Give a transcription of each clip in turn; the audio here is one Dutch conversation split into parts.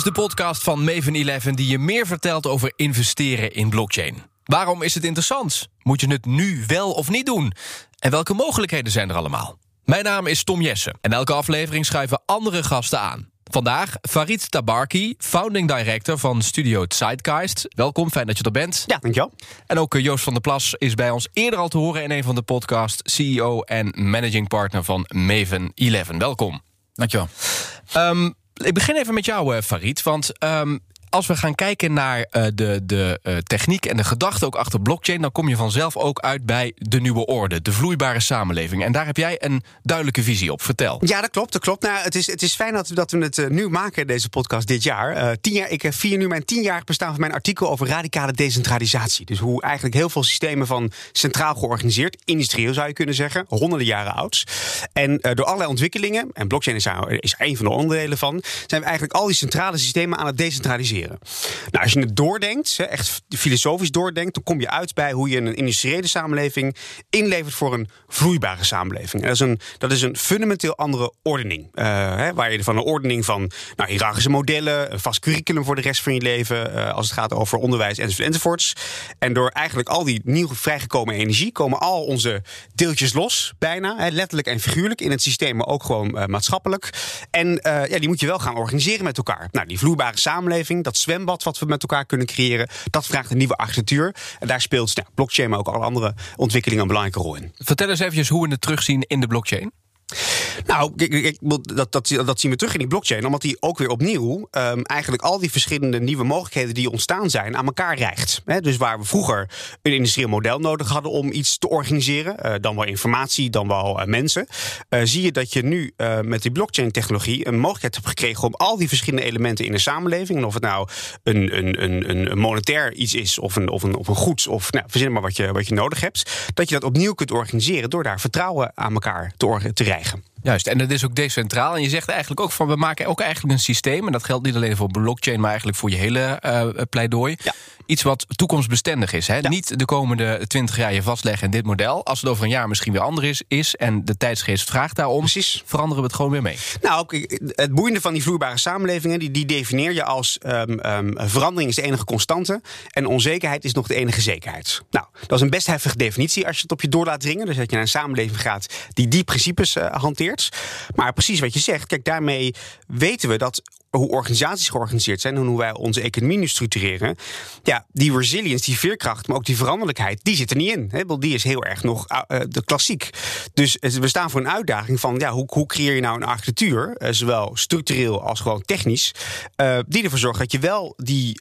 Is de podcast van Maven 11 die je meer vertelt over investeren in blockchain. Waarom is het interessant? Moet je het nu wel of niet doen? En welke mogelijkheden zijn er allemaal? Mijn naam is Tom Jessen en elke aflevering schuiven andere gasten aan. Vandaag Farid Tabarki, founding director van Studio Zeitgeist. Welkom, fijn dat je er bent. Ja, dankjewel. En ook eh, Joost van der Plas is bij ons eerder al te horen in een van de podcasts. CEO en managing partner van Maven 11. Welkom. Dankjewel. Um, ik begin even met jou, uh, Farid. Want um, als we gaan kijken naar uh, de, de uh, techniek en de gedachte ook achter blockchain, dan kom je vanzelf ook uit bij de nieuwe orde, de vloeibare samenleving. En daar heb jij een duidelijke visie op. Vertel. Ja, dat klopt. Dat klopt. Nou, het, is, het is fijn dat, dat we het uh, nu maken, deze podcast, dit jaar. tien jaar ik vier nu mijn tienjarig bestaan van mijn artikel over radicale decentralisatie. Dus hoe eigenlijk heel veel systemen van centraal georganiseerd, industrieel zou je kunnen zeggen, honderden jaren oud. En door allerlei ontwikkelingen, en blockchain is, een van de onderdelen van, zijn we eigenlijk al die centrale systemen aan het decentraliseren. Nou, als je het doordenkt, echt filosofisch doordenkt, dan kom je uit bij hoe je een industriële samenleving inlevert voor een vloeibare samenleving. Dat is een, dat is een fundamenteel andere ordening. Hè, waar je van een ordening van nou, modellen, een vast curriculum voor de rest van je leven, uh, als het gaat over onderwijs enzovoort, enzovoorts. En door eigenlijk al die nieuw vrijgekomen energie komen al onze deeltjes los, bijna, letterlijk en figuurlijk in het systeem, maar ook gewoon uh, maatschappelijk. En ja, die moet je wel gaan organiseren met elkaar. Nou, die vloeibare samenleving, dat zwembad wat we met elkaar kunnen creëren, dat vraagt een nieuwe architectuur. En daar speelt nou, blockchain, maar ook alle andere ontwikkelingen een belangrijke rol in. Vertel eens eventjes hoe we het terugzien in de blockchain. Nou, ik, dat, dat, dat zien we terug in die blockchain, omdat die ook weer opnieuw um, eigenlijk al die verschillende nieuwe mogelijkheden die ontstaan zijn aan elkaar rijgt. Dus waar we vroeger een industrieel model nodig hadden om iets te organiseren, uh, dan wel informatie, dan wel uh, mensen, uh, zie je dat je nu met die blockchain-technologie een mogelijkheid hebt gekregen om al die verschillende elementen in de samenleving, en of het nou een, een, een, een monetair iets is of een, of een, of een goed, of nou, verzin maar wat je, wat je nodig hebt, dat je dat opnieuw kunt organiseren door daar vertrouwen aan elkaar te, te krijgen. Juist, en dat is ook decentraal. En je zegt eigenlijk ook van we maken ook eigenlijk een systeem. En dat geldt niet alleen voor blockchain, maar eigenlijk voor je hele uh, pleidooi. Ja. Iets wat toekomstbestendig is. Hè? Ja. Niet de komende twintig jaar je vastleggen in dit model. Als het over een jaar misschien weer anders is, is en de tijdsgeest vraagt daarom, Precies. veranderen we het gewoon weer mee. Nou, het boeiende van die vloeibare samenlevingen, die, die definieer je als um, um, verandering is de enige constante en onzekerheid is nog de enige zekerheid. Nou, dat is een best heftige definitie als je het op je door laat dringen. Dus dat je naar een samenleving gaat die die principes uh, hanteert. Maar precies wat je zegt, kijk, daarmee weten we dat hoe organisaties georganiseerd zijn en hoe wij onze economie nu structureren. Ja, die resilience, die veerkracht, maar ook die veranderlijkheid, die zit er niet in. Hè? Die is heel erg nog uh, de klassiek. Dus we staan voor een uitdaging van ja, hoe, hoe creëer je nou een architectuur, uh, zowel structureel als gewoon technisch, die ervoor zorgt dat je wel die,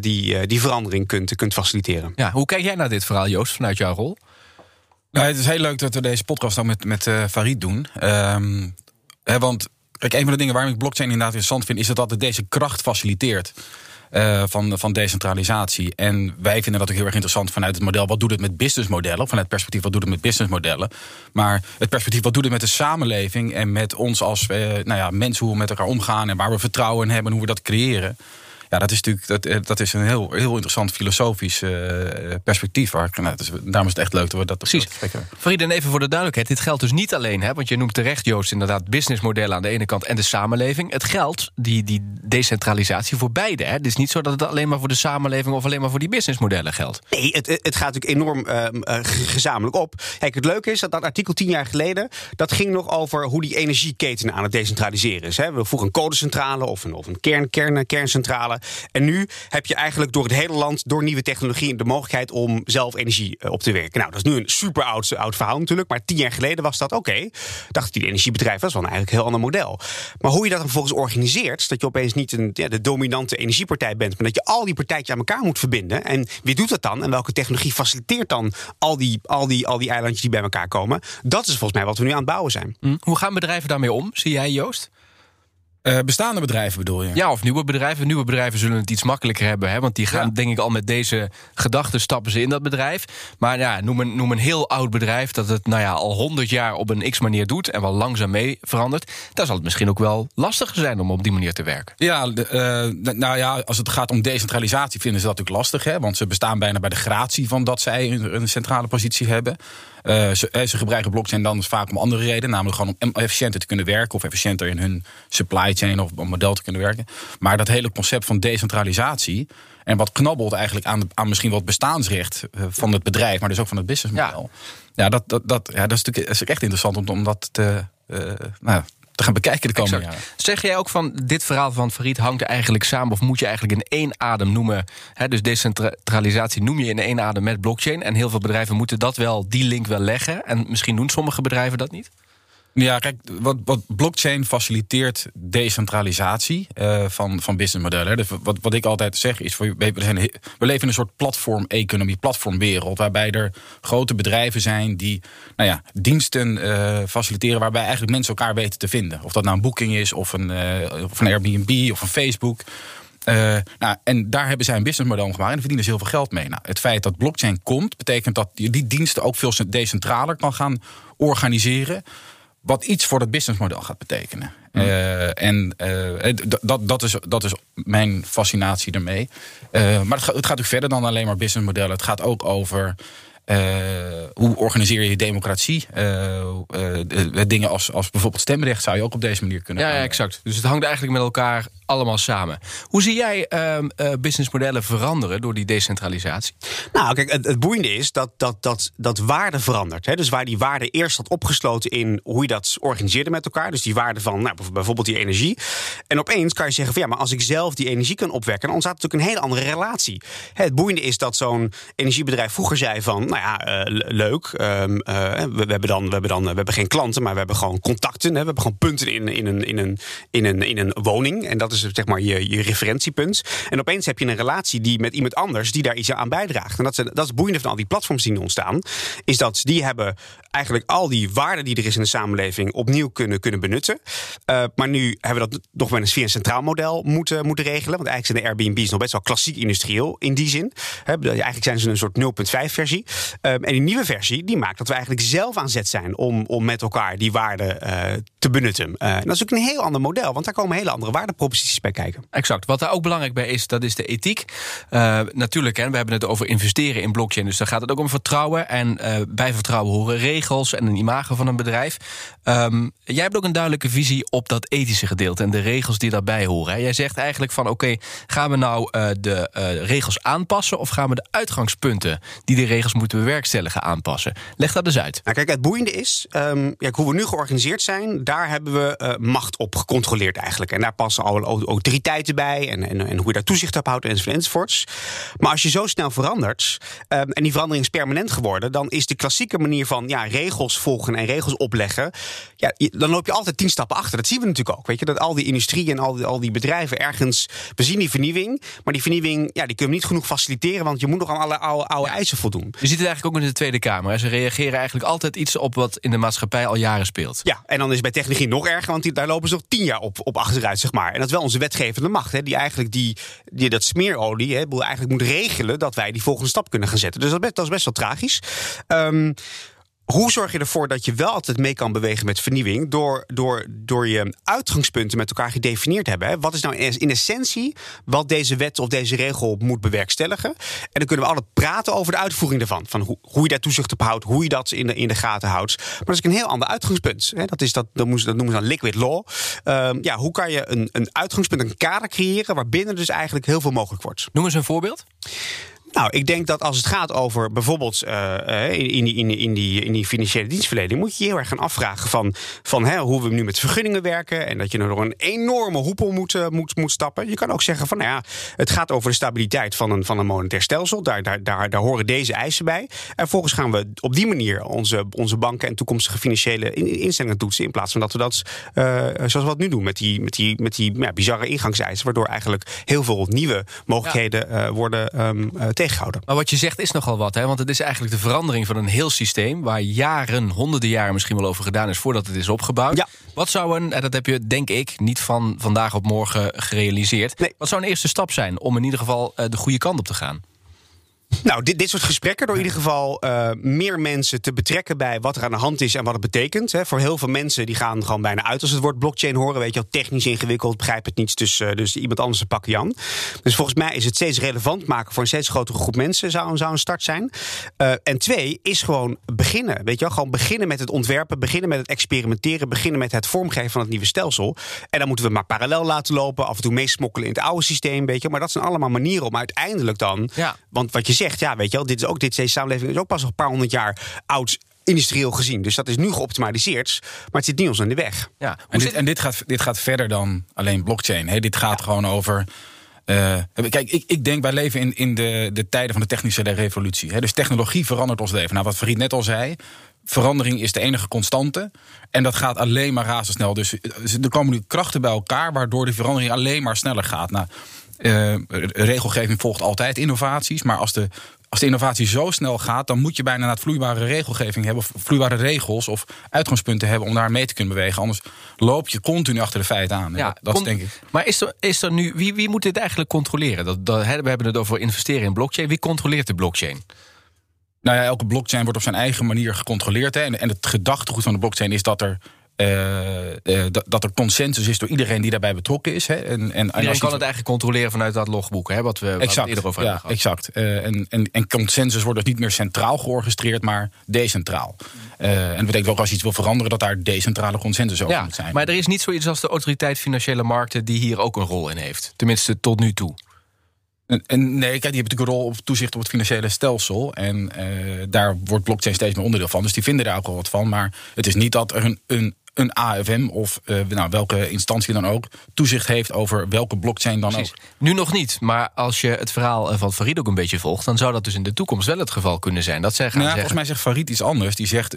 die, die verandering kunt, kunt faciliteren. Ja, hoe kijk jij naar dit verhaal, Joost, vanuit jouw rol? Nou, het is heel leuk dat we deze podcast ook met, met uh, Farid doen. Um, hè, want kijk, een van de dingen waarom ik blockchain inderdaad interessant vind, is dat dat deze kracht faciliteert. Uh, van, van decentralisatie. En wij vinden dat ook heel erg interessant vanuit het model. Wat doet het met businessmodellen? Vanuit het perspectief, wat doet het met businessmodellen? Maar het perspectief, wat doet het met de samenleving en met ons als uh, nou ja, mensen, hoe we met elkaar omgaan en waar we vertrouwen in hebben en hoe we dat creëren. Ja, dat is natuurlijk dat, dat is een heel, heel interessant filosofisch uh, perspectief. Waar, nou, dus, daarom is het echt leuk dat we dat Precies. Farid, en even voor de duidelijkheid. Dit geldt dus niet alleen, hè, want je noemt terecht, Joost, inderdaad businessmodellen aan de ene kant en de samenleving. Het geldt, die, die decentralisatie, voor beide. Hè. Het is niet zo dat het alleen maar voor de samenleving of alleen maar voor die businessmodellen geldt. Nee, het, het gaat natuurlijk enorm uh, gezamenlijk op. Kijk, het leuke is dat dat artikel tien jaar geleden, dat ging nog over hoe die energieketen aan het decentraliseren is. Hè. We vroegen een codecentrale of een, of een kern, kern, kerncentrale. En nu heb je eigenlijk door het hele land, door nieuwe technologie, de mogelijkheid om zelf energie eh, op te werken. Nou, dat is nu een super oud, oud verhaal natuurlijk. Maar tien jaar geleden was dat oké. Dacht die energiebedrijf, dat is wel een eigenlijk heel ander model. Maar hoe je dat dan vervolgens organiseert, dat je opeens niet een, ja, de dominante energiepartij bent, maar dat je al die partijtjes aan elkaar moet verbinden. En wie doet dat dan? En welke technologie faciliteert dan al die, al die, al die eilandjes die bij elkaar komen? Dat is volgens mij wat we nu aan het bouwen zijn. Hm. Hoe gaan bedrijven daarmee om? Zie jij, Joost? Uh, bestaande bedrijven bedoel je? Ja, of nieuwe bedrijven. Nieuwe bedrijven zullen het iets makkelijker hebben. Hè, want die gaan, ja. denk ik, al met deze gedachten stappen ze in dat bedrijf. Maar ja, noem, een, noem een heel oud bedrijf dat het nou ja, al honderd jaar op een x-manier doet en wel langzaam mee verandert. Dan zal het misschien ook wel lastiger zijn om op die manier te werken. Ja, uh, nou ja, als het gaat om decentralisatie vinden ze dat natuurlijk lastig. Hè, want ze bestaan bijna bij de gratie van dat zij een, een centrale positie hebben. Uh, ze, ze, gebruiken blockchain dan vaak om andere redenen. Namelijk gewoon om efficiënter te kunnen werken of efficiënter in hun supply of een model te kunnen werken. Maar dat hele concept van decentralisatie. En wat knabbelt eigenlijk aan, aan misschien wat bestaansrecht van het bedrijf, maar dus ook van het businessmodel. Ja, ja dat, dat, dat, ja, dat is natuurlijk is echt interessant om, om dat te, nou, te gaan bekijken de komende jaren. Zeg jij ook van dit verhaal van Farid hangt er eigenlijk samen, of moet je eigenlijk in één adem noemen? Hè, dus decentralisatie noem je in één adem met blockchain. En heel veel bedrijven moeten dat wel, die link wel leggen. En misschien doen sommige bedrijven dat niet? Ja, kijk, wat, wat blockchain faciliteert decentralisatie uh, van, van businessmodellen. Dus wat, wat ik altijd zeg is, we, we leven in een soort platform-economie, platformwereld, waarbij er grote bedrijven zijn die nou ja, diensten uh, faciliteren waarbij eigenlijk mensen elkaar weten te vinden. Of dat nou een Booking is, of een, uh, of een Airbnb, of een Facebook. Nou, en daar hebben zij een businessmodel gemaakt en verdienen ze heel veel geld mee. Nou, het feit dat blockchain komt, betekent dat je die diensten ook veel decentraler kan gaan organiseren. Wat iets voor het businessmodel gaat betekenen. Uh, en uh, dat, dat, is, dat is mijn fascinatie ermee. Uh, maar het gaat, het gaat natuurlijk verder dan alleen maar businessmodellen. Het gaat ook over hoe organiseer je democratie? Dingen als, als bijvoorbeeld stemrecht zou je ook op deze manier kunnen. Ja, ja, exact. Dus het hangt eigenlijk met elkaar allemaal samen. Hoe zie jij ehm, businessmodellen veranderen door die decentralisatie? Nou, kijk, het, boeiende is dat, dat, dat, dat waarde verandert. Hè? Dus waar die waarde eerst had opgesloten in hoe je dat organiseerde met elkaar. Dus die waarde van nou, bijvoorbeeld die energie. En opeens kan je zeggen van ja, maar als ik zelf die energie kan opwekken, dan ontstaat natuurlijk een hele andere relatie. Het boeiende is dat zo'n energiebedrijf vroeger zei van. Nou, ja, uh, leuk. Um, uh, we, we, hebben dan, we, hebben dan, we hebben geen klanten, maar we hebben gewoon contacten. Hè. We hebben gewoon punten in, in, een, in, een, in, een, in een woning. En dat is zeg maar je, je referentiepunt. En opeens heb je een relatie die met iemand anders die daar iets aan bijdraagt. En dat is, dat is boeiende van al die platforms die ontstaan. Is dat die hebben eigenlijk al die waarden die er is in de samenleving opnieuw kunnen, kunnen benutten. Uh, maar nu hebben we dat nog wel eens via een centraal model moeten, moeten regelen. Want eigenlijk zijn de Airbnb's nog best wel klassiek industrieel in die zin. Eigenlijk zijn ze een soort 0.5 versie. Um, en die nieuwe versie die maakt dat we eigenlijk zelf aan zet zijn om, om met elkaar die waarden uh, te benutten. Uh, en dat is ook een heel ander model, want daar komen hele andere waardeproposities bij kijken. Exact. Wat daar ook belangrijk bij is, dat is de ethiek. Natuurlijk, hè, we hebben het over investeren in blockchain, dus daar gaat het ook om vertrouwen. En bij vertrouwen horen regels en een imago van een bedrijf. Um, jij hebt ook een duidelijke visie op dat ethische gedeelte en de regels die daarbij horen. Jij zegt eigenlijk van oké, gaan we nou de regels aanpassen of gaan we de uitgangspunten die de regels moeten bewerkstelligen aanpassen. Leg dat eens uit. Nou, kijk, het boeiende is, um, hoe we nu georganiseerd zijn, daar hebben we uh, macht op gecontroleerd eigenlijk. En daar passen alle autoriteiten bij en, en, en hoe je daar toezicht op houdt enzovoort, enzovoorts. Maar als je zo snel verandert, um, en die verandering is permanent geworden, dan is de klassieke manier van ja, regels volgen en regels opleggen, ja, dan loop je altijd tien stappen achter. Dat zien we natuurlijk ook. Weet je, dat al die industrie en al die, al die bedrijven ergens, we zien die vernieuwing, maar die vernieuwing, ja, die kunnen we niet genoeg faciliteren, want je moet nog aan alle oude, oude ja. eisen voldoen. Je ziet het eigenlijk ook in de Tweede Kamer. Ze reageren eigenlijk altijd iets op wat in de maatschappij al jaren speelt. Ja, en dan is het bij technologie nog erger, want die, daar lopen ze nog tien jaar op, op achteruit, zeg maar. En dat is wel onze wetgevende macht, hè, die eigenlijk die, die, dat smeerolie hè, eigenlijk moet regelen dat wij die volgende stap kunnen gaan zetten. Dus dat is best, dat is best wel tragisch. Um, hoe zorg je ervoor dat je wel altijd mee kan bewegen met vernieuwing? Door, door, door je uitgangspunten met elkaar gedefinieerd te hebben. Hè? Wat is nou in essentie wat deze wet of deze regel moet bewerkstelligen? En dan kunnen we altijd praten over de uitvoering daarvan. Van hoe, hoe je daar toezicht op houdt, hoe je dat in de, in de gaten houdt. Maar dat is een heel ander uitgangspunt. Hè? Dat, is dat, noemen ze dan liquid law. Um, ja, hoe kan je een, een uitgangspunt, een kader creëren waarbinnen dus eigenlijk heel veel mogelijk wordt? Noem eens een voorbeeld. Nou, ik denk dat als het gaat over bijvoorbeeld uh, in, die, in, die, in, die, in die financiële dienstverlening, moet je je heel erg gaan afvragen van, van hè, hoe we nu met vergunningen werken. En dat je er door een enorme hoepel moet, uh, moet, moet stappen. Je kan ook zeggen van nou ja, het gaat over de stabiliteit van een, van een monetair stelsel. Daar, daar, daar, daar horen deze eisen bij. En vervolgens gaan we op die manier onze, onze banken en toekomstige financiële instellingen toetsen. In plaats van dat we dat zoals we dat nu doen met die, met die, met die ja, bizarre ingangseisen. Waardoor eigenlijk heel veel nieuwe mogelijkheden worden um, Maar wat je zegt is nogal wat, hè? want het is eigenlijk de verandering van een heel systeem... waar jaren, honderden jaren misschien wel over gedaan is... voordat het is opgebouwd. Ja. Wat zou een, en dat heb je denk ik niet van vandaag op morgen gerealiseerd... Nee. wat zou een eerste stap zijn om in ieder geval de goede kant op te gaan? Nou, dit, dit soort gesprekken door in ieder geval uh, meer mensen te betrekken bij wat er aan de hand is en wat het betekent. Hè. Voor heel veel mensen die gaan gewoon bijna uit als het woord blockchain horen. Weet je wel, technisch ingewikkeld, begrijp het niet. Dus, uh, dus iemand anders pakken Jan. Dus volgens mij is het steeds relevant maken voor een steeds grotere groep mensen zou, zou een start zijn. Uh, en twee, is gewoon beginnen. Weet je wel, gewoon beginnen met het ontwerpen, beginnen met het experimenteren, beginnen met het vormgeven van het nieuwe stelsel. En dan moeten we maar parallel laten lopen, af en toe meesmokkelen in het oude systeem, weet je. Maar dat zijn allemaal manieren om uiteindelijk dan, ja. want wat je zegt, ja, weet je wel, dit is ook dit deze samenleving is ook pas nog een paar honderd jaar oud industrieel gezien. Dus dat is nu geoptimaliseerd, maar het zit niet ons in de weg. Ja, en, dit, en dit, gaat, dit gaat verder dan alleen blockchain. Hè? Dit gaat gewoon over. Uh, kijk, ik, ik denk wij leven in, in de, de tijden van de technische revolutie. Hè? Dus technologie verandert ons leven. Nou, wat Farid net al zei, verandering is de enige constante. En dat gaat alleen maar razendsnel. Dus er komen nu krachten bij elkaar, waardoor die verandering alleen maar sneller gaat. Nou, uh, regelgeving volgt altijd innovaties, maar als de als de innovatie zo snel gaat, dan moet je bijna naar het vloeibare regelgeving hebben, of vloeibare regels of uitgangspunten hebben om daar mee te kunnen bewegen. Anders loop je continu achter de feiten aan. Ja, dat, is denk ik. Maar is er, is er nu, wie, wie moet dit eigenlijk controleren? Dat, dat, we hebben het over investeren in blockchain. Wie controleert de blockchain? Nou ja, elke blockchain wordt op zijn eigen manier gecontroleerd. Hè. En, en het gedachtegoed van de blockchain is dat er dat, dat, er consensus is door iedereen die daarbij betrokken is. Hè. En, en, kan het eigenlijk controleren vanuit dat logboek, hè, wat we, exact, eerder over ja, hebben Exact. Uh, en, en, en, consensus wordt dus niet meer centraal georchestreerd, maar decentraal. en dat betekent ook als je iets wil veranderen, dat daar decentrale consensus over moet zijn. Maar er is niet zoiets als de autoriteit financiële markten die hier ook een rol in heeft. Tenminste, tot nu toe. En, en, nee, kijk, die hebben natuurlijk een rol op toezicht op het financiële stelsel. En daar wordt blockchain steeds meer onderdeel van. Dus die vinden daar ook wel wat van. Maar het is niet dat er een, een een AFM of uh, nou, welke instantie dan ook toezicht heeft over welke blockchain dan Precies. ook. Nu nog niet, maar als je het verhaal van Farid ook een beetje volgt, dan zou dat dus in de toekomst wel het geval kunnen zijn. Dat zij gaan nou, Volgens mij zegt Farid iets anders. Die zegt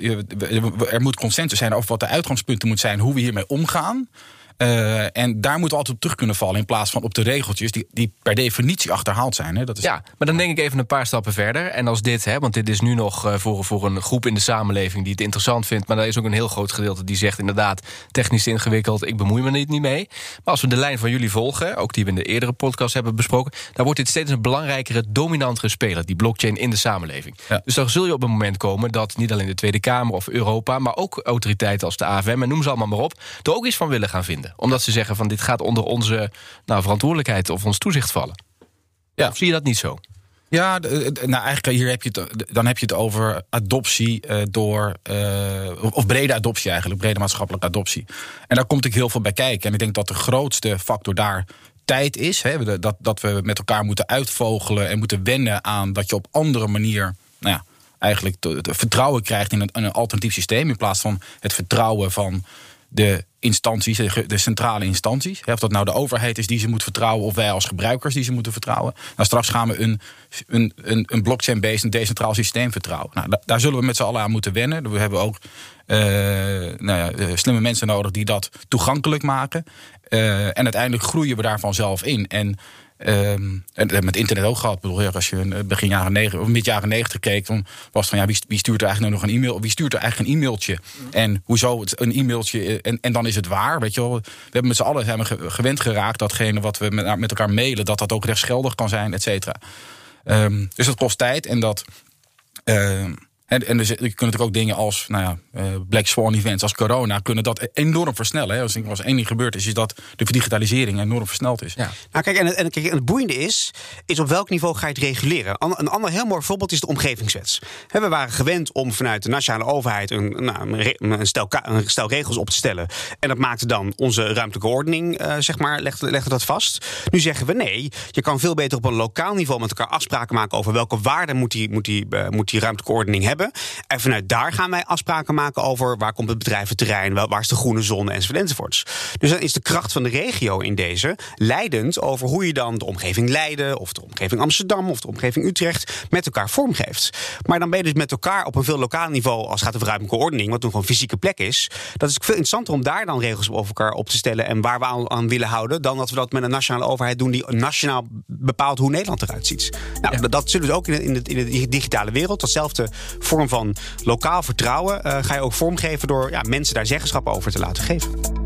er moet consensus zijn over wat de uitgangspunten moet zijn, hoe we hiermee omgaan. Uh, en daar moet altijd op terug kunnen vallen. In plaats van op de regeltjes die, die per definitie achterhaald zijn. Hè. Dat is... Ja, maar dan denk ik even een paar stappen verder. En als dit, hè, want dit is nu nog uh, voor, voor een groep in de samenleving die het interessant vindt. Maar er is ook een heel groot gedeelte die zegt inderdaad technisch ingewikkeld. Ik bemoei me niet, niet mee. Maar als we de lijn van jullie volgen, ook die we in de eerdere podcast hebben besproken. Dan wordt dit steeds een belangrijkere, dominantere speler. Die blockchain in de samenleving. Ja. Dus dan zul je op een moment komen dat niet alleen de Tweede Kamer of Europa. Maar ook autoriteiten als de AFM en noem ze allemaal maar op. Er ook iets van willen gaan vinden omdat ze zeggen van dit gaat onder onze nou, verantwoordelijkheid of ons toezicht vallen. Ja. Of zie je dat niet zo? Ja, nou eigenlijk hier heb je het, dan heb je het over adoptie uh, door, uh, of brede adoptie eigenlijk, brede maatschappelijke adoptie. En daar komt ik heel veel bij kijken. En ik denk dat de grootste factor daar tijd is. Hè, dat, dat we met elkaar moeten uitvogelen en moeten wennen aan dat je op andere manier, nou ja, eigenlijk het vertrouwen krijgt in een, een alternatief systeem. In plaats van het vertrouwen van de instanties, de centrale instanties. Of dat nou de overheid is die ze moet vertrouwen, of wij als gebruikers die ze moeten vertrouwen. Nou, straks gaan we een, een, een, een blockchain-based, een decentraal systeem vertrouwen. Nou, daar zullen we met z'n allen aan moeten wennen. We hebben ook uh, nou ja, eh, slimme mensen nodig die dat toegankelijk maken. Uh, en uiteindelijk groeien we daarvan zelf in. En Um, en dat met internet ook gehad. Ik bedoel, als je begin jaren 90 of mid jaren 90 keek, dan was het van ja, wie, wie stuurt er eigenlijk nog een e-mail? Wie stuurt er eigenlijk een e-mailtje? En hoezo het, een e-mailtje? En, en dan is het waar. Weet je wel, we hebben met z'n allen zijn we gewend geraakt datgene wat we met, met elkaar mailen, dat dat ook rechtsgeldig kan zijn, et cetera. Um, dus dat kost tijd en dat. Uh, en, dus, je kunt ook dingen als nou ja, uh, Black Swan events, als corona, kunnen dat enorm versnellen. Hè. Als één ding gebeurd is, is dat de digitalisering enorm versneld is. Ja. Nou, kijk, en, en, kijk, het boeiende is, is op welk niveau ga je het reguleren? Een ander heel mooi voorbeeld is de omgevingswet. we waren gewend om vanuit de nationale overheid een, nou, een, stel, een stel regels op te stellen. En dat maakte dan onze ruimtelijke ordening, uh, zeg maar, legde, dat vast. Nu zeggen we nee, je kan veel beter op een lokaal niveau met elkaar afspraken maken over welke waarden moet die, moet die, moet die ruimtelijke ordening hebben. En vanuit daar gaan wij afspraken maken over waar komt het bedrijventerrein, waar is de groene zone enzovoort enzovoorts. Dus dan is de kracht van de regio in deze leidend over hoe je dan de omgeving Leiden of de omgeving Amsterdam of de omgeving Utrecht met elkaar vormgeeft. Maar dan ben je dus met elkaar op een veel lokaal niveau als het gaat over ruimtelijke ordening, wat toen gewoon fysieke plek is. Dat is veel interessanter om daar dan regels over elkaar op te stellen en waar we aan, willen houden, dan dat we dat met een nationale overheid doen die nationaal bepaalt hoe Nederland eruit ziet. Nou, dat, dat zullen we ook in de, in, de, in de digitale wereld, datzelfde vorm van lokaal vertrouwen uh, ga je ook vormgeven door ja, mensen daar zeggenschap over te laten geven.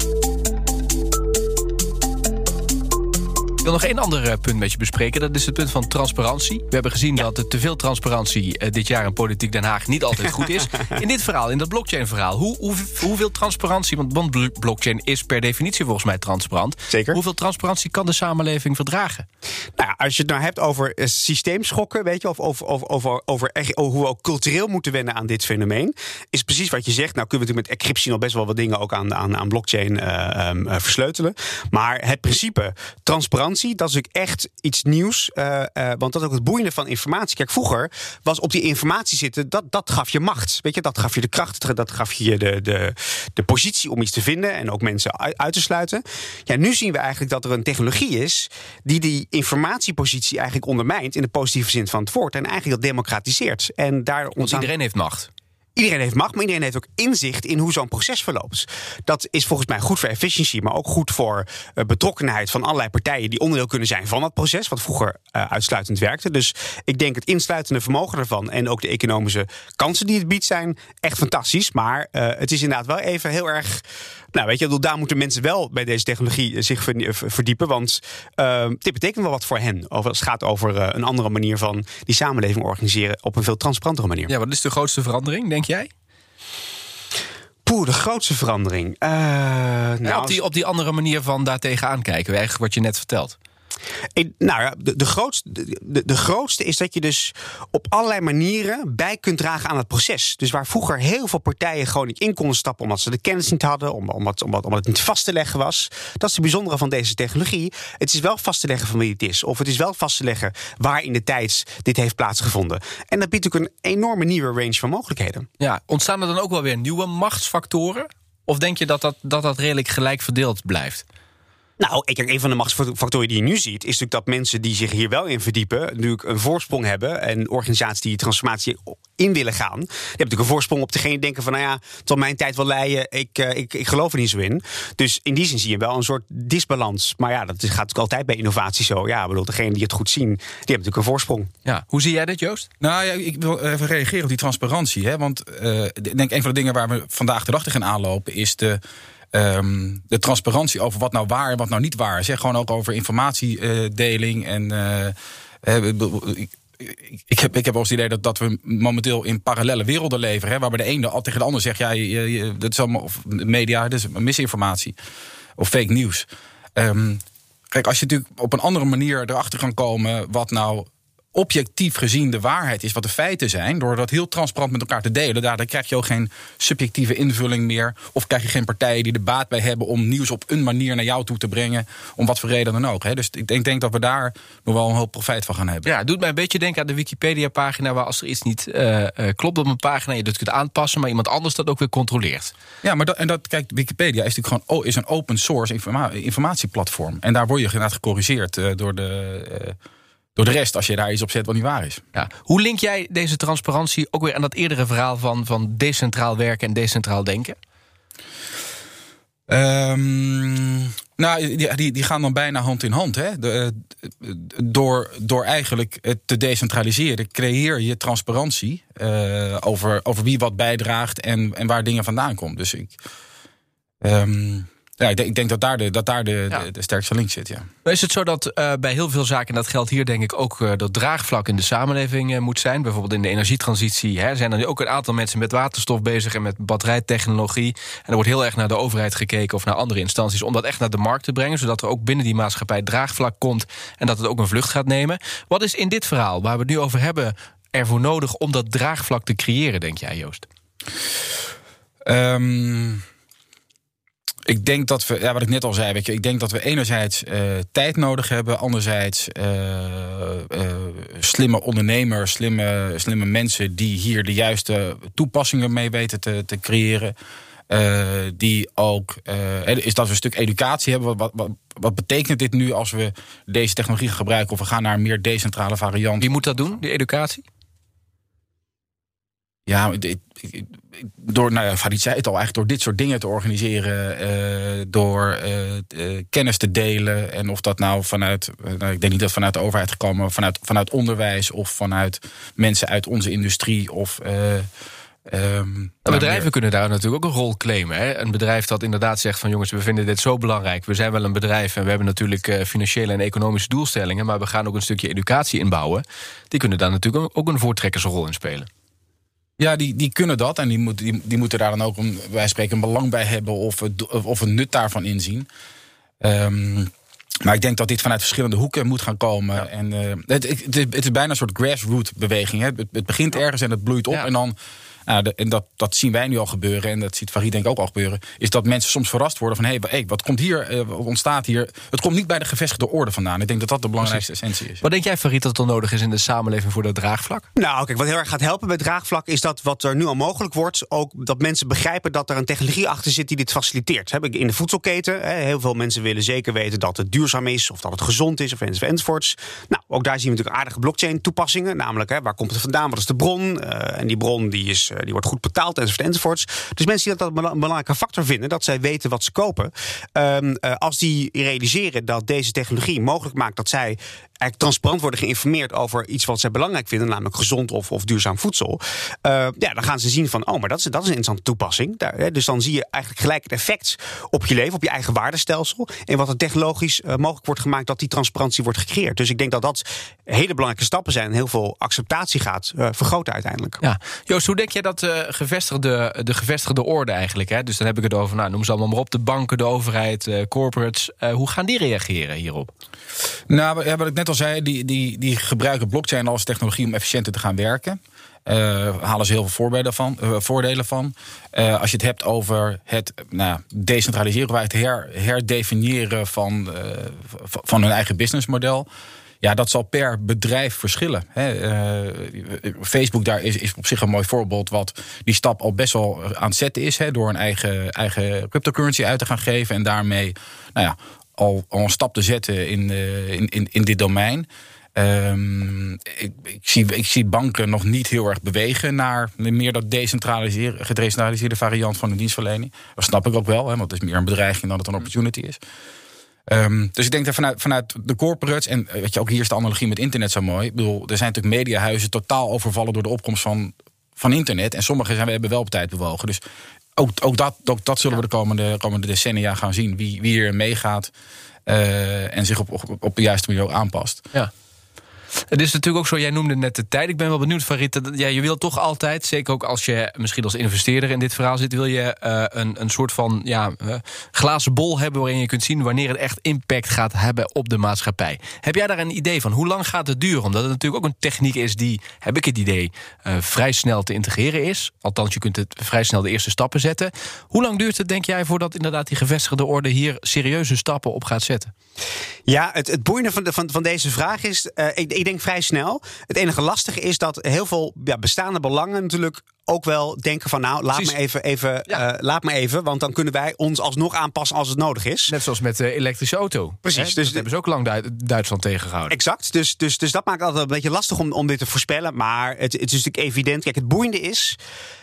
Wil nog één ander eh, punt met je bespreken. Dat is het punt van transparantie. We hebben gezien dat er te veel transparantie uh, dit jaar in Politiek Den Haag niet altijd goed is. In dit verhaal, in dat blockchain-verhaal, hoe, hoe, hoeveel transparantie, want blockchain is per definitie volgens mij transparant. Zeker. Hoeveel transparantie kan de samenleving verdragen? Nou ja, als je het nou hebt over uh, systeemschokken, weet je, of over, over, over, over, hoe we ook cultureel moeten wennen aan dit fenomeen, is precies wat je zegt. Nou kunnen we natuurlijk met encryptie nog best wel wat dingen ook aan, aan, aan blockchain um, versleutelen. Maar het principe transparantie, dat is ook echt iets nieuws. Uh, uh, want dat is ook het boeiende van informatie. Kijk, vroeger was op die informatie zitten, dat, dat gaf je macht. Weet je, dat gaf je de kracht, dat gaf je de, de, de positie om iets te vinden en ook mensen uit, uit te sluiten. Ja, nu zien we eigenlijk dat er een technologie is die die informatiepositie eigenlijk ondermijnt in de positieve zin van het woord. En eigenlijk dat democratiseert. En daar ontstaan... Want iedereen heeft macht. Iedereen heeft macht, maar iedereen heeft ook inzicht in hoe zo'n proces verloopt. Dat is volgens mij goed voor efficiëntie, maar ook goed voor uh, betrokkenheid van allerlei partijen die onderdeel kunnen zijn van dat proces, wat vroeger uh, uitsluitend werkte. Dus ik denk het insluitende vermogen ervan en ook de economische kansen die het biedt zijn echt fantastisch. Maar uh, het is inderdaad wel even heel erg. Nou, weet je, daar moeten mensen wel bij deze technologie zich verdiepen. Want uh, dit betekent wel wat voor hen. Of het gaat over een andere manier van die samenleving organiseren op een veel transparantere manier. Ja, wat is de grootste verandering, denk jij? Poeh, de grootste verandering. Uh, nou, ja, op, die, op die andere manier van daartegen aankijken, eigenlijk wat je net vertelt. Nou ja, de, de, grootste, de, grootste is dat je dus op allerlei manieren bij kunt dragen aan het proces. Dus waar vroeger heel veel partijen gewoon niet in konden stappen omdat ze de kennis niet hadden, omdat, omdat, omdat het niet vast te leggen was. Dat is het bijzondere van deze technologie. Het is wel vast te leggen van wie het is. Of het is wel vast te leggen waar in de tijd dit heeft plaatsgevonden. En dat biedt ook een enorme nieuwe range van mogelijkheden. Ja, ontstaan er dan ook wel weer nieuwe machtsfactoren? Of denk je dat dat, dat, dat redelijk gelijk verdeeld blijft? Nou, ik denk, een van de machtsfactoren die je nu ziet, is natuurlijk dat mensen die zich hier wel in verdiepen, natuurlijk een voorsprong hebben. En organisaties die transformatie in willen gaan, die hebben natuurlijk een voorsprong op degene die denken van, nou ja, tot mijn tijd wil leiden, ik, uh, ik, ik geloof er niet zo in. Dus in die zin zie je wel een soort disbalans. Maar ja, dat gaat natuurlijk altijd bij innovatie zo. Ja, bedoel, degene die het goed zien, die hebben natuurlijk een voorsprong. Ja, hoe zie jij dat, Joost? Nou ja, ik wil even reageren op die transparantie. Hè? Want uh, ik denk een van de dingen waar we vandaag de dag tegen aanlopen, is de Um, de transparantie over wat nou waar en wat nou niet waar. Zeg gewoon ook over informatiedeling. en uh, ik, ik, heb, ik heb wel eens het idee dat, dat we momenteel in parallele werelden leven. Hè, waarbij de ene al tegen de ander zegt: ja, dat is allemaal of media, dat is misinformatie. Of fake nieuws. Um, kijk, als je natuurlijk op een andere manier erachter kan komen wat nou objectief gezien de waarheid is, wat de feiten zijn, door dat heel transparant met elkaar te delen, daar, krijg je ook geen subjectieve invulling meer. Of krijg je geen partijen die er baat bij hebben om nieuws op een manier naar jou toe te brengen, om wat voor reden dan ook. Hè. Dus ik denk, denk, dat we daar nog wel een hoop profijt van gaan hebben. Ja, het doet mij een beetje denken aan de Wikipedia-pagina, waar als er iets niet uh, uh, klopt op een pagina, je dat kunt aanpassen, maar iemand anders dat ook weer controleert. Ja, maar dat, en dat, kijk, Wikipedia is natuurlijk gewoon is een open source informa informatieplatform. En daar word je inderdaad gecorrigeerd uh, door de door de rest als je daar iets op zet wat niet waar is. Ja. Hoe link jij deze transparantie ook weer aan dat eerdere verhaal van, van decentraal werken en decentraal denken? Um, nou, die, die, die, gaan dan bijna hand in hand. Hè? De, door, door eigenlijk het te decentraliseren, creëer je transparantie uh, over, over wie wat bijdraagt en, en waar dingen vandaan komen. Dus ik. Um, ja, ik denk, ik denk, dat daar de, dat daar de, ja. de, de, sterkste link zit. Ja. Is het zo dat uh, bij heel veel zaken, en dat geldt hier denk ik ook, uh, dat draagvlak in de samenleving uh, moet zijn? Bijvoorbeeld in de energietransitie hè, zijn er nu ook een aantal mensen met waterstof bezig en met batterijtechnologie. En er wordt heel erg naar de overheid gekeken of naar andere instanties om dat echt naar de markt te brengen, zodat er ook binnen die maatschappij draagvlak komt en dat het ook een vlucht gaat nemen. Wat is in dit verhaal, waar we het nu over hebben, ervoor nodig om dat draagvlak te creëren, denk jij, Joost? Um... Ik denk dat we, ja, wat ik net al zei, weet je, ik denk dat we enerzijds uh, tijd nodig hebben, anderzijds uh, slimme ondernemers, slimme, slimme mensen die hier de juiste toepassingen mee weten te, te creëren. die ook, is dat we een stuk educatie hebben. Wat, wat, wat betekent dit nu als we deze technologie gebruiken of we gaan naar een meer decentrale variant? Wie moet dat doen, die educatie? Ja, door, nou ja, Farid zei het al, eigenlijk door dit soort dingen te organiseren, uh, door uh, kennis te delen. En of dat nou vanuit, nou, ik denk niet dat vanuit de overheid gekomen, maar vanuit, vanuit onderwijs of vanuit mensen uit onze industrie of Ehm, bedrijven meer- kunnen daar natuurlijk ook een rol claimen. Hè? Een bedrijf dat inderdaad zegt van jongens, we vinden dit zo belangrijk. We zijn wel een bedrijf en we hebben natuurlijk eh, financiële en economische doelstellingen, maar we gaan ook een stukje educatie inbouwen. Die kunnen daar natuurlijk ook een voortrekkersrol in spelen. Ja, die, die kunnen dat. En die, moet, die, die moeten daar dan ook, een, wij spreken, een belang bij hebben of, het, of een nut daarvan inzien. Ehm, maar ik denk dat dit vanuit verschillende hoeken moet gaan komen. En, eh, het, het, is, het is bijna een soort grassroot beweging. Hè. Het, het begint ergens en het bloeit op. Ja. En dan. Nou, de- en dat, dat zien wij nu al gebeuren. En dat ziet Farid denk ik ook al gebeuren. Is dat mensen soms verrast worden van... hé, hey, wat komt hier, eh, wat ontstaat hier? Het komt niet bij de gevestigde orde vandaan. Ik denk dat dat de belangrijkste essentie is. Wat denk jij, Farid, dat er nodig is in de samenleving voor dat draagvlak? Nou, kijk, wat heel erg gaat helpen bij draagvlak is dat wat er nu al mogelijk wordt, ook dat mensen begrijpen dat er een technologie achter zit die dit faciliteert. Heb ik in de voedselketen, hè, heel veel mensen willen zeker weten dat het duurzaam is of dat het gezond is of enzovoort. enzovoorts. Nou, ook daar zien we natuurlijk aardige blockchain toepassingen, namelijk hè, waar komt het vandaan, wat is de bron? Eh, en die bron die, is, eh, die wordt goed betaald enzovoort. enzovoorts. Dus mensen die dat een belangrijke factor vinden, dat zij weten wat ze kopen. Ehm, eh, als die realiseren dat deze technologie mogelijk maakt dat zij eigenlijk transparant worden geïnformeerd over iets wat zij belangrijk vinden, namelijk gezond of, of duurzaam voedsel. eh, ja, dan gaan ze zien van, oh, maar dat is, dat is een interessante toepassing. Daar, hè, dus dan zie je eigenlijk gelijk het effect op je leven, op je eigen waardestelsel. En wat er technologisch eh, mogelijk wordt gemaakt dat die transparantie wordt gecreëerd. Dus ik denk dat dat hele belangrijke stappen zijn en heel veel acceptatie gaat eh, vergroten uiteindelijk. Ja. Joost, hoe denk jij dat eh, gevestigde, de gevestigde orde eigenlijk... Hè? dus dan heb ik het over, nou, noem ze allemaal maar op... de banken, de overheid, eh, corporates. eh, hoe gaan die reageren hierop? Nou, ja, wat ik net al zei, die, die, die gebruiken blockchain als technologie om efficiënter te gaan werken. Eh halen ze heel veel van. eh, voordelen van. Eh, als je het hebt over het nou, decentraliseren, of het her, herdefiniëren van, van hun eigen businessmodel. Ja, dat zal per bedrijf verschillen. Hè. Facebook daar is, is op zich een mooi voorbeeld. Wat die stap al best wel aan het zetten is. Hè, door een eigen, eigen cryptocurrency uit te gaan geven. En daarmee nou ja, al, een stap te zetten in, eh, in, in, in dit domein. Ehm, ik, ik, zie, ik zie banken nog niet heel erg bewegen naar meer dat gedecentraliseerde variant van de dienstverlening. Dat snap ik ook wel, hè, want het is meer een bedreiging dan het een opportunity is. Ehm, dus ik denk dat vanuit, vanuit de corporates, en eh, weet je, ook hier is de analogie met internet zo mooi. Ik bedoel, er zijn natuurlijk mediahuizen totaal overvallen door de opkomst van, van internet. En sommige zijn, we hebben wel op tijd bewogen. Dus ook, ook, dat, ook dat zullen we de komende, komende decennia gaan zien. Wie, wie er meegaat eh, en zich op, op, op de juiste manier ook aanpast. Ja. Het is natuurlijk ook zo, jij noemde net de tijd. Ik ben wel benieuwd, Farid. Ja, je wil toch altijd, zeker ook als je misschien als investeerder in dit verhaal zit, wil je eh, een, een soort van ja, eh, glazen bol hebben waarin je kunt zien wanneer het echt impact gaat hebben op de maatschappij. Heb jij daar een idee van? Hoe lang gaat het duren? Omdat het natuurlijk ook een techniek is die, heb ik het idee, eh, vrij snel te integreren is. Althans, je kunt het vrij snel de eerste stappen zetten. Hoe lang duurt het, denk jij, voordat inderdaad die gevestigde orde hier serieuze stappen op gaat zetten? Ja, het, het boeiende van, de, van, van deze vraag is, ik denk vrij snel. Het enige lastige is dat heel veel ja, bestaande belangen natuurlijk ook wel denken van nou, laat me even, even, Ja. eh, laat me even, want dan kunnen wij ons alsnog aanpassen als het nodig is. Net zoals met de elektrische auto. Precies, Hè, dus dat de- hebben ze ook lang Du- Duitsland tegengehouden. Exact, dus, dus, dus dat maakt het altijd een beetje lastig om, om dit te voorspellen. Maar het, het is natuurlijk evident. Kijk, het boeiende is.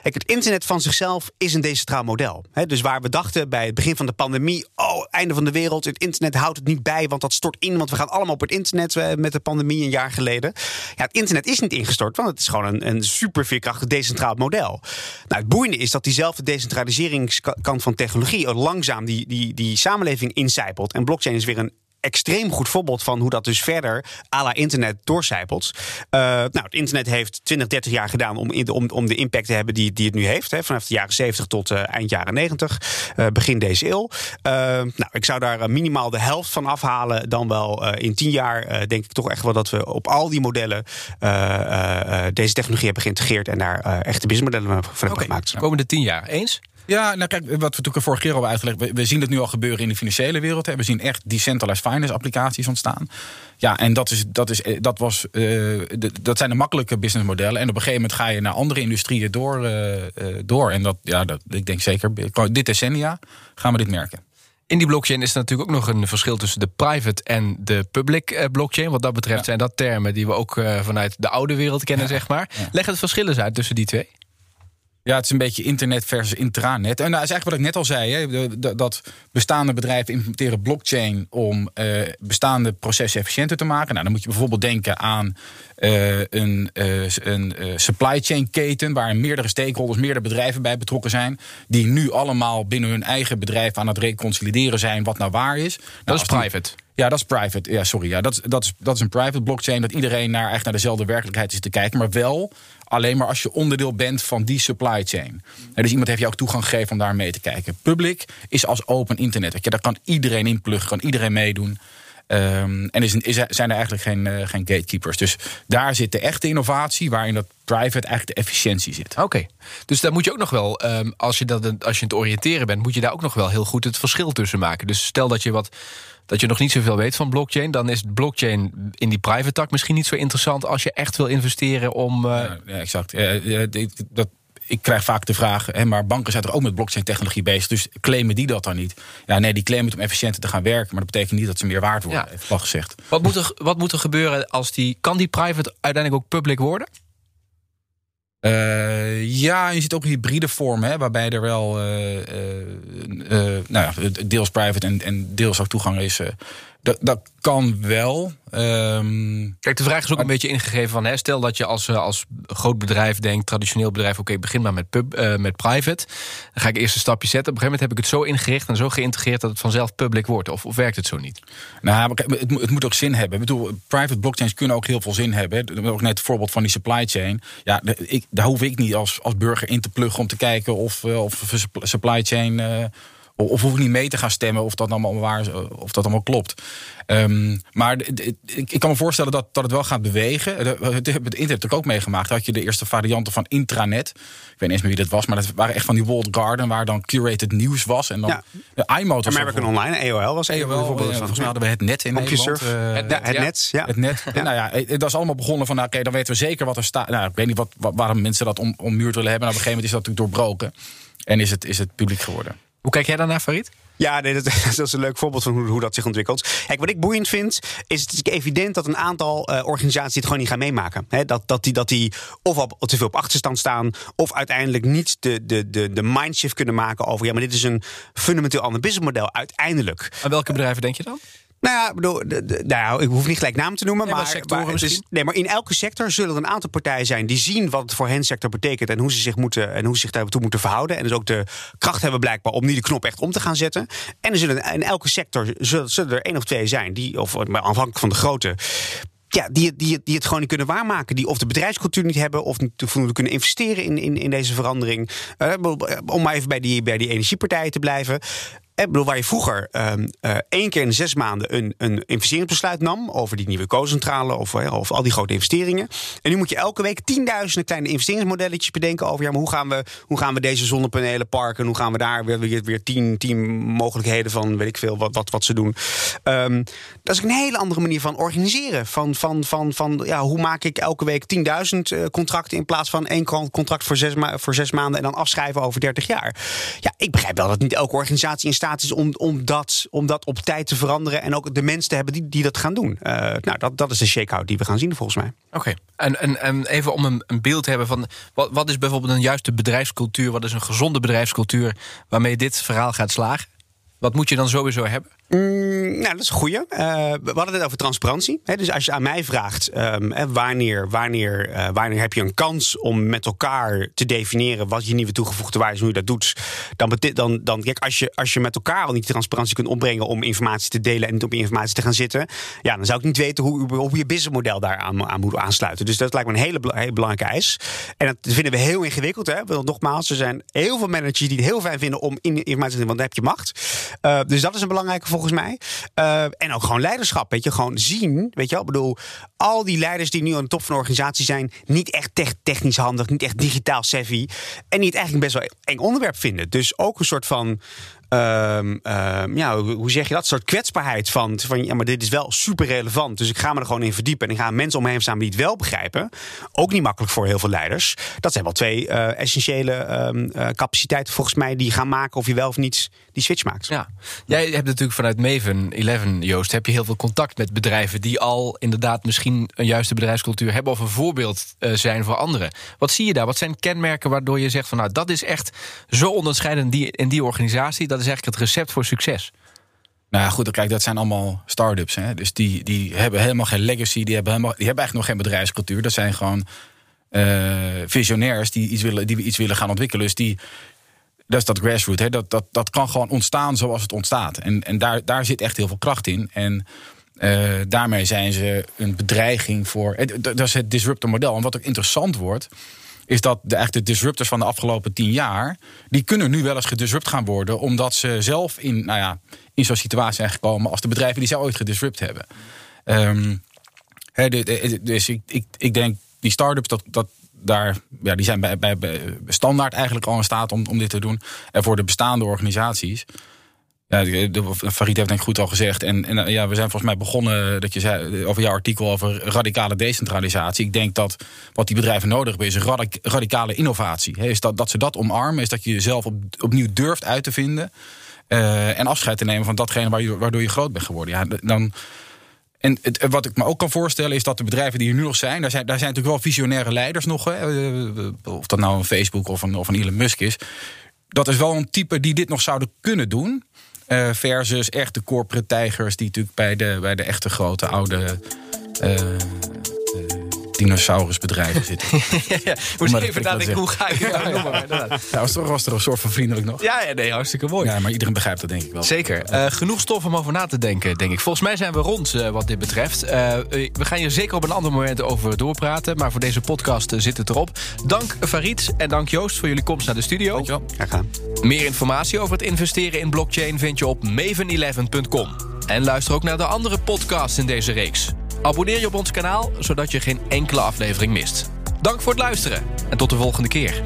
Kijk, het internet van zichzelf is een decentraal model. Hè, dus waar we dachten bij het begin van de pandemie. Oh, einde van de wereld. Het internet houdt het niet bij, want dat stort in. Want we gaan allemaal op het internet eh, met de pandemie een jaar geleden. Ja, het internet is niet ingestort, want het is gewoon een, een super veerkrachtig decentraal model. Nou, het boeiende is dat diezelfde decentraliseringskant van technologie langzaam die, die, die samenleving incijpelt. En blockchain is weer een extreem goed voorbeeld van hoe dat dus verder à la internet doorcijpelt. Eh, nou, het internet heeft 20, 30 jaar gedaan om, in- om, om de impact te hebben die, die het nu heeft. Hè, vanaf de jaren 70 tot eh, eind jaren 90, eh, begin deze eeuw. Nou, ik zou daar minimaal de helft van afhalen. Dan wel eh, in 10 jaar eh, denk ik toch echt wel dat we op al die modellen eh, eh, eh, deze technologie hebben geïntegreerd en daar echte businessmodellen van hebben gemaakt. de komende tien jaar. Eens? Ja, nou kijk, wat we natuurlijk vorige keer al hebben uitgelegd. We, we zien het nu al gebeuren in de financiële wereld. Hè. We zien echt decentralized finance applicaties ontstaan. Ja, en dat, is, dat, is, eh, dat, was, eh, de- dat zijn de makkelijke businessmodellen. En op een gegeven moment ga je naar andere industrieën door. eh, door. En dat, ja, dat, ik denk zeker, dit decennia gaan we dit merken. In die blockchain is er natuurlijk ook nog een verschil tussen de private en de public blockchain. Wat dat betreft zijn dat termen die we ook vanuit de oude wereld kennen, zeg maar. Leg het verschil eens uit tussen die twee. Ja, het is een beetje internet versus intranet. En dat is eigenlijk wat ik net al zei. Hè, dat bestaande bedrijven implementeren blockchain om uh, bestaande processen efficiënter te maken. Nou, dan moet je bijvoorbeeld denken aan uh, een, uh, een supply chain keten waar meerdere stakeholders, meerdere bedrijven bij betrokken zijn. Die nu allemaal binnen hun eigen bedrijf aan het reconsolideren zijn wat nou waar is. Nou, dat is private. Ja, dat is private. Ja, sorry. Ja, dat, dat, is, dat is een private blockchain. Dat iedereen naar, echt naar dezelfde werkelijkheid is te kijken. Maar wel alleen maar als je onderdeel bent van die supply chain. dus iemand heeft jou ook toegang gegeven om daar mee te kijken. Public is als open internet. Daar kan iedereen in pluggen, kan iedereen meedoen. Um, en is, is, zijn er eigenlijk geen, uh, geen gatekeepers. Dus daar zit de echte innovatie, waarin dat private eigenlijk de efficiëntie zit. Oké, dus daar moet je ook nog wel, um, als, je dat, als je het oriënteren bent, moet je daar ook nog wel heel goed het verschil tussen maken. Dus stel dat je wat dat je nog niet zoveel weet van blockchain, dan is blockchain in die private tak misschien niet zo interessant als je echt wil investeren om. Uh... Ja, exact. Dat, ik krijg vaak de vraag, hè, maar banken zijn er ook met blockchain-technologie bezig, dus claimen die dat dan niet? Ja, nee, die claimen het om efficiënter te gaan werken, maar dat betekent niet dat ze meer waard worden, ja. gezegd. Wat moet, er, wat moet er gebeuren als die. Kan die private uiteindelijk ook public worden? Uh, ja, je ziet ook hybride vormen, hè, waarbij er wel uh, uh, nou ja, deels private en, en deels ook toegang is. Dat, dat kan wel. Um, Kijk, de vraag is ook een beetje ingegeven van... Hè, stel dat je als, als groot bedrijf denkt, traditioneel bedrijf... oké, begin maar met, pub, uh, met private. Dan ga ik eerst een stapje zetten. Op een gegeven moment heb ik het zo ingericht en zo geïntegreerd... dat het vanzelf public wordt. Of, of werkt het zo niet? Nou, het, het, moet ook zin hebben. Ik bedoel, private blockchains kunnen ook heel veel zin hebben. Ook net het voorbeeld van die supply chain. Ja, ik, daar hoef ik niet als, als burger in te pluggen... om te kijken of, of supply chain... Uh, of hoef ik niet mee te gaan stemmen of dat allemaal, waar, of dat allemaal klopt. Um, maar ik kan me voorstellen dat, dat het wel gaat bewegen. Het internet heb ik ook meegemaakt. had je de eerste varianten van intranet. Ik weet niet eens meer wie dat was, maar dat waren echt van die walled garden... waar dan curated nieuws was. En dan ja. de was American Online, AOL was AOL, bijvoorbeeld. Ja, volgens mij hadden we het net in Nederland. Uh, het, net, het net, ja. Het net. Nou ja, dat is allemaal begonnen van... Nou, oké, dan weten we zeker wat er staat. Nou, ik weet niet wat, waarom mensen dat om, om muur willen hebben. Maar op een gegeven moment is dat natuurlijk doorbroken. En is het, is het publiek geworden. Hoe kijk jij daarnaar, Farid? Ja, nee, dat, dat, is een leuk voorbeeld van hoe, hoe, dat zich ontwikkelt. Kijk, wat ik boeiend vind, is het is evident dat een aantal uh, organisaties het gewoon niet gaan meemaken. He, dat, dat, die, dat die of op, te veel op achterstand staan, of uiteindelijk niet de, de, de, de mindshift kunnen maken over, ja, maar dit is een fundamenteel ander businessmodel uiteindelijk. Aan welke bedrijven denk je dan? Nou ja, bedoel, nou, ik hoef niet gelijk namen te noemen. Nee, maar, maar, maar is, nee, maar in elke sector zullen er een aantal partijen zijn die zien wat het voor hen sector betekent en hoe ze zich moeten en hoe ze zich daartoe moeten verhouden. En dus ook de kracht hebben blijkbaar om nu de knop echt om te gaan zetten. En er zullen in elke sector zullen, zullen er één of twee zijn die, of afhankelijk van de grootte, ja, die, die, die het gewoon niet kunnen waarmaken. Die of de bedrijfscultuur niet hebben, of niet voldoende kunnen investeren in, in, in deze verandering. Uh, om maar even bij die, bij die energiepartijen te blijven. Ik bedoel, waar je vroeger um, uh, één keer in zes maanden een, een investeringsbesluit nam over die nieuwe koolcentrale of, uh, of al die grote investeringen. En nu moet je elke week tienduizenden kleine investeringsmodelletjes bedenken over ja, maar hoe gaan we, hoe gaan we deze zonnepanelen parken? Hoe gaan we daar weer, weer, tien, tien mogelijkheden van, weet ik veel, wat, wat, wat ze doen. Um, dat is een hele andere manier van organiseren. Van, van, van, van ja, hoe maak ik elke week 10.000 uh, contracten in plaats van één contract voor zes, voor zes maanden en dan afschrijven over 30 jaar. Ja, ik begrijp wel dat niet elke organisatie in staat is om, dat, om dat op tijd te veranderen. En ook de mensen te hebben die, die dat gaan doen. Uh, nou, dat, dat is de shakeout die we gaan zien volgens mij. Oké, en, en, en even om een, een beeld te hebben van wat, wat is bijvoorbeeld een juiste bedrijfscultuur? Wat is een gezonde bedrijfscultuur waarmee dit verhaal gaat slagen? Wat moet je dan sowieso hebben? Mm, nou, dat is een goeie. Uh, we hadden het over transparantie. Dus als je aan mij vraagt um, wanneer, wanneer, uh, wanneer heb je een kans om met elkaar te definiëren wat je nieuwe toegevoegde waarde is en hoe je dat doet, dan, dan, dan kijk, als je, als je met elkaar al niet transparantie kunt opbrengen om informatie te delen en niet op informatie te gaan zitten, ja, dan zou ik niet weten hoe, hoe je businessmodel daar aan, moet aansluiten. Dus dat lijkt me een hele, hele belangrijke eis. En dat vinden we heel ingewikkeld. Hè? Nogmaals, er zijn heel veel managers die het heel fijn vinden om in informatie te delen, want dan heb je macht. Uh, dus dat is een belangrijke volgens mij. Uh, en ook gewoon leiderschap, weet je. Gewoon zien, weet je wel. Ik bedoel, al die leiders die nu aan de top van de organisatie zijn... niet echt technisch handig, niet echt digitaal savvy... en die het eigenlijk best wel eng onderwerp vinden. Dus ook een soort van ehm, ja, hoe zeg je dat? Soort kwetsbaarheid van, van ja, maar dit is wel super relevant. Dus ik ga me er gewoon in verdiepen. En ik ga mensen om me heen staan die het wel begrijpen. Ook niet makkelijk voor heel veel leiders. Dat zijn wel twee eh, essentiële ehm, eh, capaciteiten volgens mij die gaan maken of je wel of niet die switch maakt. Ja. Jij hebt natuurlijk vanuit Maven 11, Joost, heb je heel veel contact met bedrijven die al inderdaad misschien een juiste bedrijfscultuur hebben of een voorbeeld eh, zijn voor anderen. Wat zie je daar? Wat zijn kenmerken waardoor je zegt van nou dat is echt zo onderscheidend die, in die organisatie, dat is eigenlijk het recept voor succes? Nou ja, goed, kijk, dat zijn allemaal start-ups. Hè? Dus die, die hebben helemaal geen legacy, die hebben, helemaal, die hebben eigenlijk nog geen bedrijfscultuur. Dat zijn gewoon eh, visionairs die iets, willen, die iets willen gaan ontwikkelen. Dus die, dat is dat grassroots. Hè? Dat, dat, dat kan gewoon ontstaan zoals het ontstaat. En, en daar, daar zit echt heel veel kracht in. En eh, daarmee zijn ze een bedreiging voor. Dat is het disruptor model. En wat ook interessant wordt, is dat de echte disruptors van de afgelopen tien jaar. die kunnen nu wel eens gedisrupt gaan worden. omdat ze zelf in, nou ja, in zo'n situatie zijn gekomen. als de bedrijven die ze ooit gedisrupt hebben. Ehm, dus ik, ik, ik denk die start-ups, dat, dat daar, ja, die zijn bij, bij, bij standaard eigenlijk al in staat om, om dit te doen. En voor de bestaande organisaties. De- Farid heeft denk ik goed al gezegd. En, en ja, we zijn volgens mij begonnen dat je zei, over jouw artikel over radicale decentralisatie. Ik denk dat wat die bedrijven nodig hebben is radicale innovatie. Is dat, dat ze dat omarmen, is dat je jezelf op, opnieuw durft uit te vinden. eh, en afscheid te nemen van datgene waardoor je groot bent geworden. Ja, dan, en het, wat ik me ook kan voorstellen is dat de bedrijven die er nu nog zijn, daar zijn, daar zijn natuurlijk wel visionaire leiders nog. Eh, of dat nou een Facebook of of een Elon Musk is. Dat is wel een type die dit nog zouden kunnen doen. Eh, versus echt de corporate tijgers die natuurlijk bij de, bij de echte grote oude eh, dinosaurusbedrijven zitten. ja, moest even nadenken, hoe ga ik het nou noemen? Ja, was, er, was er een soort van vriendelijk nog? Ja, ja, nee, hartstikke mooi. Ja, maar iedereen begrijpt dat denk ik wel. Zeker. Eh, genoeg stof om over na te denken, denk ik. Volgens mij zijn we rond eh, wat dit betreft. Eh, we gaan hier zeker op een ander moment over doorpraten. Maar voor deze podcast zit het erop. Dank Farid en dank Joost voor jullie komst naar de studio. Dankjewel. Graag gedaan. Meer informatie over het investeren in blockchain vind je op maven11.com. En luister ook naar de andere podcasts in deze reeks. Abonneer je op ons kanaal, zodat je geen enkele aflevering mist. Dank voor het luisteren en tot de volgende keer.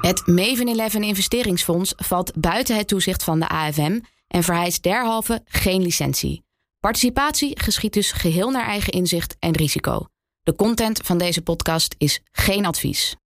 Het Maven 11 investeringsfonds valt buiten het toezicht van de AFM en vereist derhalve geen licentie. Participatie geschiet dus geheel naar eigen inzicht en risico. De content van deze podcast is geen advies.